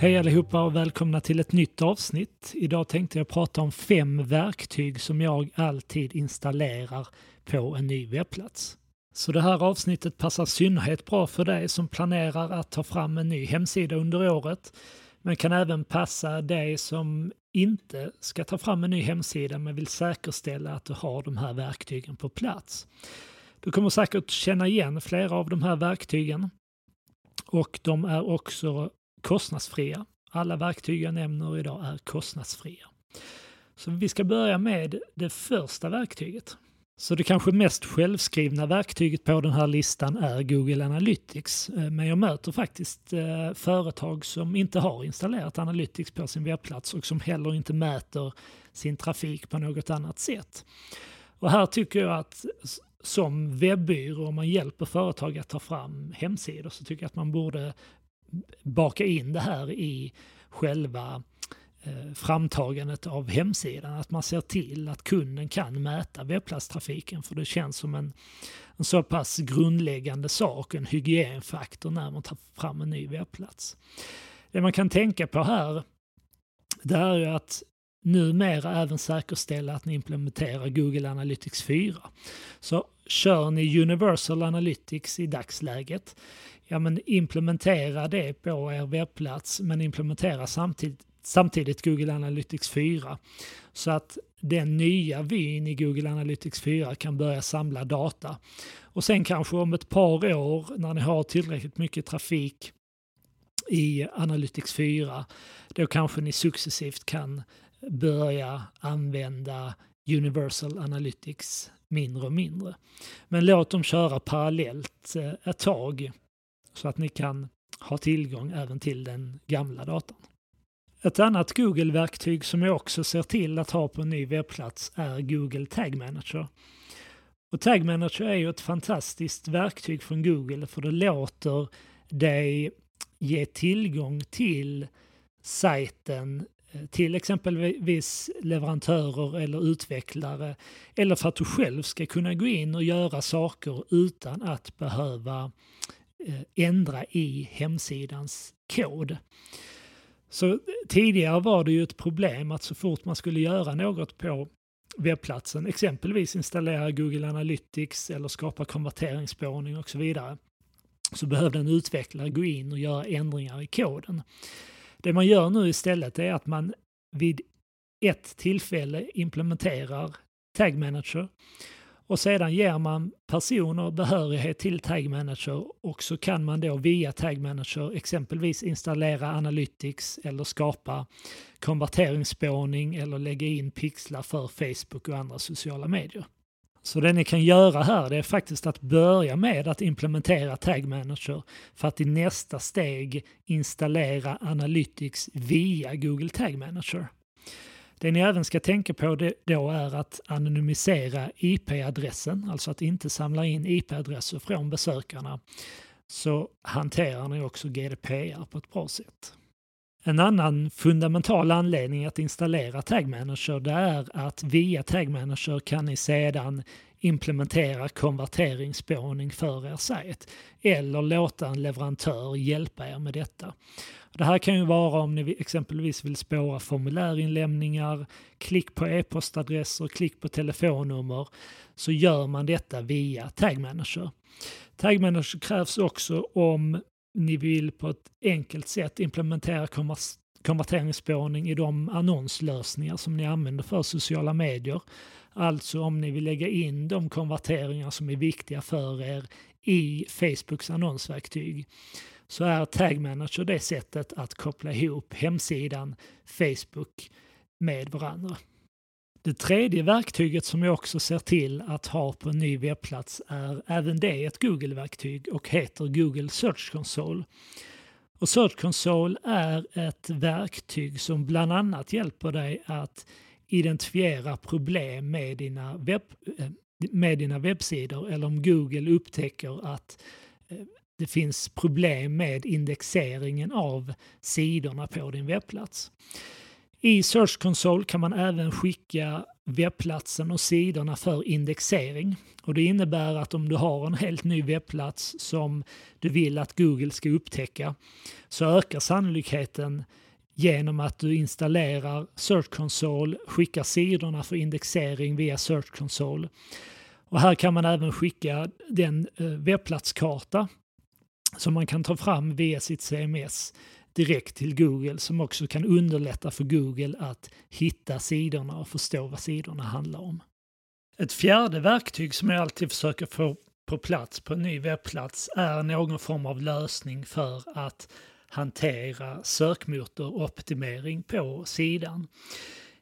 Hej allihopa och välkomna till ett nytt avsnitt. Idag tänkte jag prata om fem verktyg som jag alltid installerar på en ny webbplats. Så det här avsnittet passar synnerhet bra för dig som planerar att ta fram en ny hemsida under året, men kan även passa dig som inte ska ta fram en ny hemsida men vill säkerställa att du har de här verktygen på plats. Du kommer säkert känna igen flera av de här verktygen och de är också kostnadsfria. Alla verktyg jag nämner idag är kostnadsfria. Så vi ska börja med det första verktyget. Så det kanske mest självskrivna verktyget på den här listan är Google Analytics. Eh, men jag möter faktiskt eh, företag som inte har installerat Analytics på sin webbplats och som heller inte mäter sin trafik på något annat sätt. Och här tycker jag att som webbyrå, om man hjälper företag att ta fram hemsidor, så tycker jag att man borde baka in det här i själva eh, framtagandet av hemsidan. Att man ser till att kunden kan mäta webbplatstrafiken för det känns som en, en så pass grundläggande sak, en hygienfaktor när man tar fram en ny webbplats. Det man kan tänka på här det är ju att numera även säkerställa att ni implementerar Google Analytics 4. Så kör ni Universal Analytics i dagsläget, ja men implementera det på er webbplats men implementera samtidigt, samtidigt Google Analytics 4 så att den nya vyn i Google Analytics 4 kan börja samla data. Och sen kanske om ett par år när ni har tillräckligt mycket trafik i Analytics 4, då kanske ni successivt kan börja använda Universal Analytics mindre och mindre. Men låt dem köra parallellt eh, ett tag så att ni kan ha tillgång även till den gamla datan. Ett annat Google-verktyg som jag också ser till att ha på en ny webbplats är Google Tag Manager. Och Tag Manager är ju ett fantastiskt verktyg från Google för det låter dig ge tillgång till sajten eh, till exempelvis leverantörer eller utvecklare eller för att du själv ska kunna gå in och göra saker utan att behöva eh, ändra i hemsidans kod. Så eh, tidigare var det ju ett problem att så fort man skulle göra något på webbplatsen, exempelvis installera Google Analytics eller skapa konverteringsspårning och så vidare, så behövde en utvecklare gå in och göra ändringar i koden. Det man gör nu istället är att man vid ett tillfälle implementerar Tag Manager och sedan ger man personer behörighet till Tag Manager och så kan man då via Tag Manager exempelvis installera Analytics eller skapa konverteringsspårning eller lägga in pixlar för Facebook och andra sociala medier. Så det ni kan göra här det är faktiskt att börja med att implementera Tag Manager för att i nästa steg installera Analytics via Google Tag Manager. Det ni även ska tänka på då är att anonymisera IP-adressen, alltså att inte samla in IP-adresser från besökarna. Så hanterar ni också GDPR på ett bra sätt. En annan fundamental anledning att installera Tag Manager det är att via Tag Manager kan ni sedan implementera konverteringsspårning för er sajt eller låta en leverantör hjälpa er med detta. Det här kan ju vara om ni exempelvis vill spåra formulärinlämningar, klick på e-postadresser, klick på telefonnummer så gör man detta via Tag Manager. Tag Manager krävs också om ni vill på ett enkelt sätt implementera konverteringsspårning i de annonslösningar som ni använder för sociala medier. Alltså om ni vill lägga in de konverteringar som är viktiga för er i Facebooks annonsverktyg så är Tag Manager det sättet att koppla ihop hemsidan Facebook med varandra. Det tredje verktyget som jag också ser till att ha på en ny webbplats är även det ett Google-verktyg och heter Google Search Console. Och Search Console är ett verktyg som bland annat hjälper dig att identifiera problem med dina, webb, eh, med dina webbsidor eller om Google upptäcker att eh, det finns problem med indexeringen av sidorna på din webbplats. I Search Console kan man även skicka webbplatsen och sidorna för indexering. Och det innebär att om du har en helt ny webbplats som du vill att Google ska upptäcka så ökar sannolikheten genom att du installerar Search Console, skickar sidorna för indexering via Search Console. Och här kan man även skicka den eh, webbplatskarta som man kan ta fram via sitt CMS direkt till Google som också kan underlätta för Google att hitta sidorna och förstå vad sidorna handlar om. Ett fjärde verktyg som jag alltid försöker få på plats på en ny webbplats är någon form av lösning för att hantera sökmotoroptimering på sidan.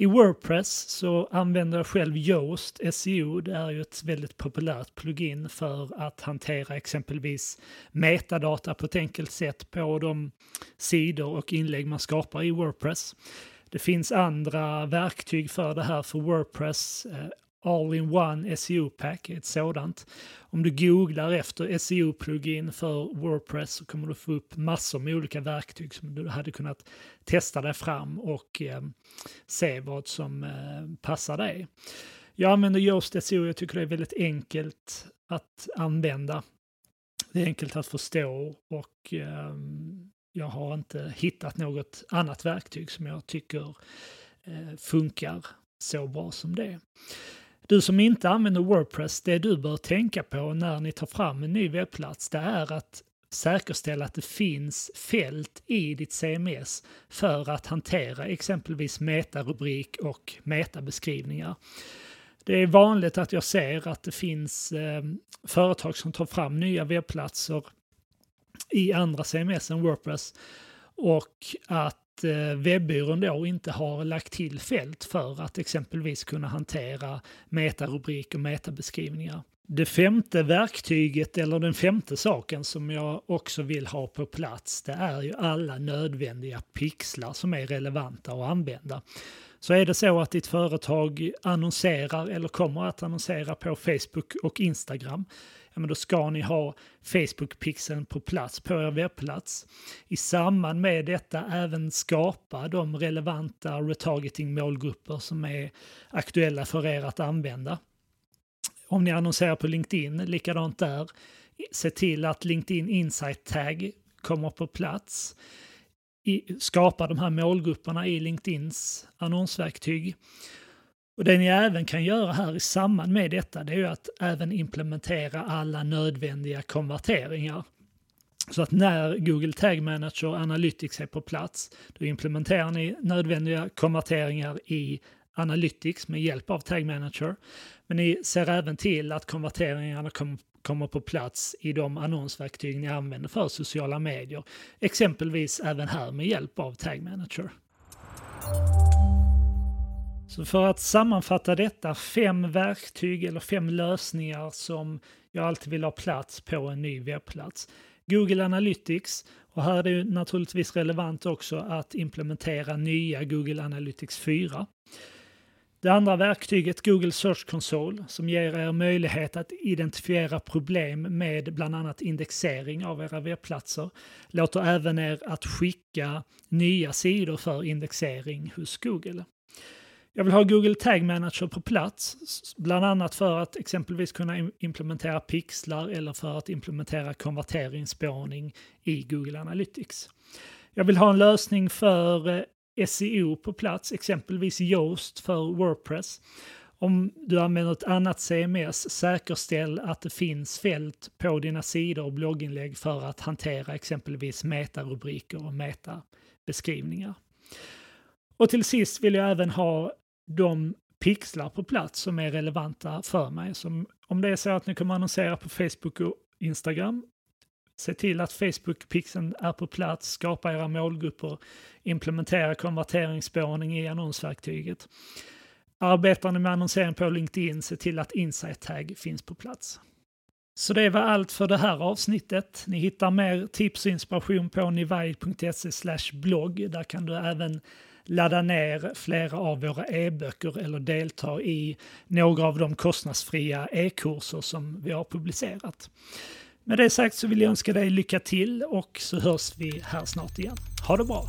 I Wordpress så använder jag själv Yoast SEO. Det är ju ett väldigt populärt plugin för att hantera exempelvis metadata på ett enkelt sätt på de sidor och inlägg man skapar i Wordpress. Det finns andra verktyg för det här för Wordpress. Eh, All-in-One SEO Pack är ett sådant. Om du googlar efter SEO-plugin för Wordpress så kommer du få upp massor med olika verktyg som du hade kunnat testa dig fram och eh, se vad som eh, passar dig. Jag använder Yoast SEO, jag tycker det är väldigt enkelt att använda. Det är enkelt att förstå och eh, jag har inte hittat något annat verktyg som jag tycker eh, funkar så bra som det. Du som inte använder Wordpress, det du bör tänka på när ni tar fram en ny webbplats, det är att säkerställa att det finns fält i ditt CMS för att hantera exempelvis metarubrik och metabeskrivningar. Det är vanligt att jag ser att det finns eh, företag som tar fram nya webbplatser i andra CMS än Wordpress och att Eh, webbyrån då inte har lagt till fält för att exempelvis kunna hantera metarubrik och metabeskrivningar. Det femte verktyget, eller den femte saken som jag också vill ha på plats, det är ju alla nödvändiga pixlar som är relevanta att använda. Så är det så att ditt företag annonserar eller kommer att annonsera på Facebook och Instagram, ja, men då ska ni ha Facebook-pixeln på plats på er webbplats. I samband med detta även skapa de relevanta retargeting-målgrupper som är aktuella för er att använda. Om ni annonserar på LinkedIn, likadant där. Se till att LinkedIn Insight Tag kommer på plats skapa de här målgrupperna i LinkedIns annonsverktyg. Och det ni även kan göra här i samband med detta det är ju att även implementera alla nödvändiga konverteringar. Så att när Google Tag Manager Analytics är på plats, då implementerar ni nödvändiga konverteringar i Analytics med hjälp av Tag Manager. Men ni ser även till att konverteringarna kommer kommer på plats i de annonsverktyg ni använder för sociala medier. Exempelvis även här med hjälp av Tag Manager. Så för att sammanfatta detta, fem verktyg eller fem lösningar som jag alltid vill ha plats på en ny webbplats. Google Analytics, och här är det naturligtvis relevant också att implementera nya Google Analytics 4. Det andra verktyget, Google Search Console, som ger er möjlighet att identifiera problem med bland annat indexering av era webbplatser, låter även er att skicka nya sidor för indexering hos Google. Jag vill ha Google Tag Manager på plats, bland annat för att exempelvis kunna implementera pixlar eller för att implementera konverteringsspårning i Google Analytics. Jag vill ha en lösning för eh, SEO på plats, exempelvis Yoast för Wordpress. Om du använder ett annat CMS, säkerställ att det finns fält på dina sidor och blogginlägg för att hantera exempelvis metarubriker och metabeskrivningar. Och till sist vill jag även ha de pixlar på plats som är relevanta för mig. Som om det är så att ni kommer annonsera på Facebook och Instagram, se till att Facebook-pixeln är på plats, skapa era målgrupper, implementera konverteringsspårning i annonsverktyget. Arbetar ni med annonsering på LinkedIn, se till att Insight Tag finns på plats. Så det var allt för det här avsnittet. Ni hittar mer tips och inspiration på nivide.se blogg. Där kan du även ladda ner flera av våra e-böcker eller delta i några av de kostnadsfria e-kurser som vi har publicerat. Med det sagt så vill jag önska dig lycka till och så hörs vi här snart igen. Ha det bra!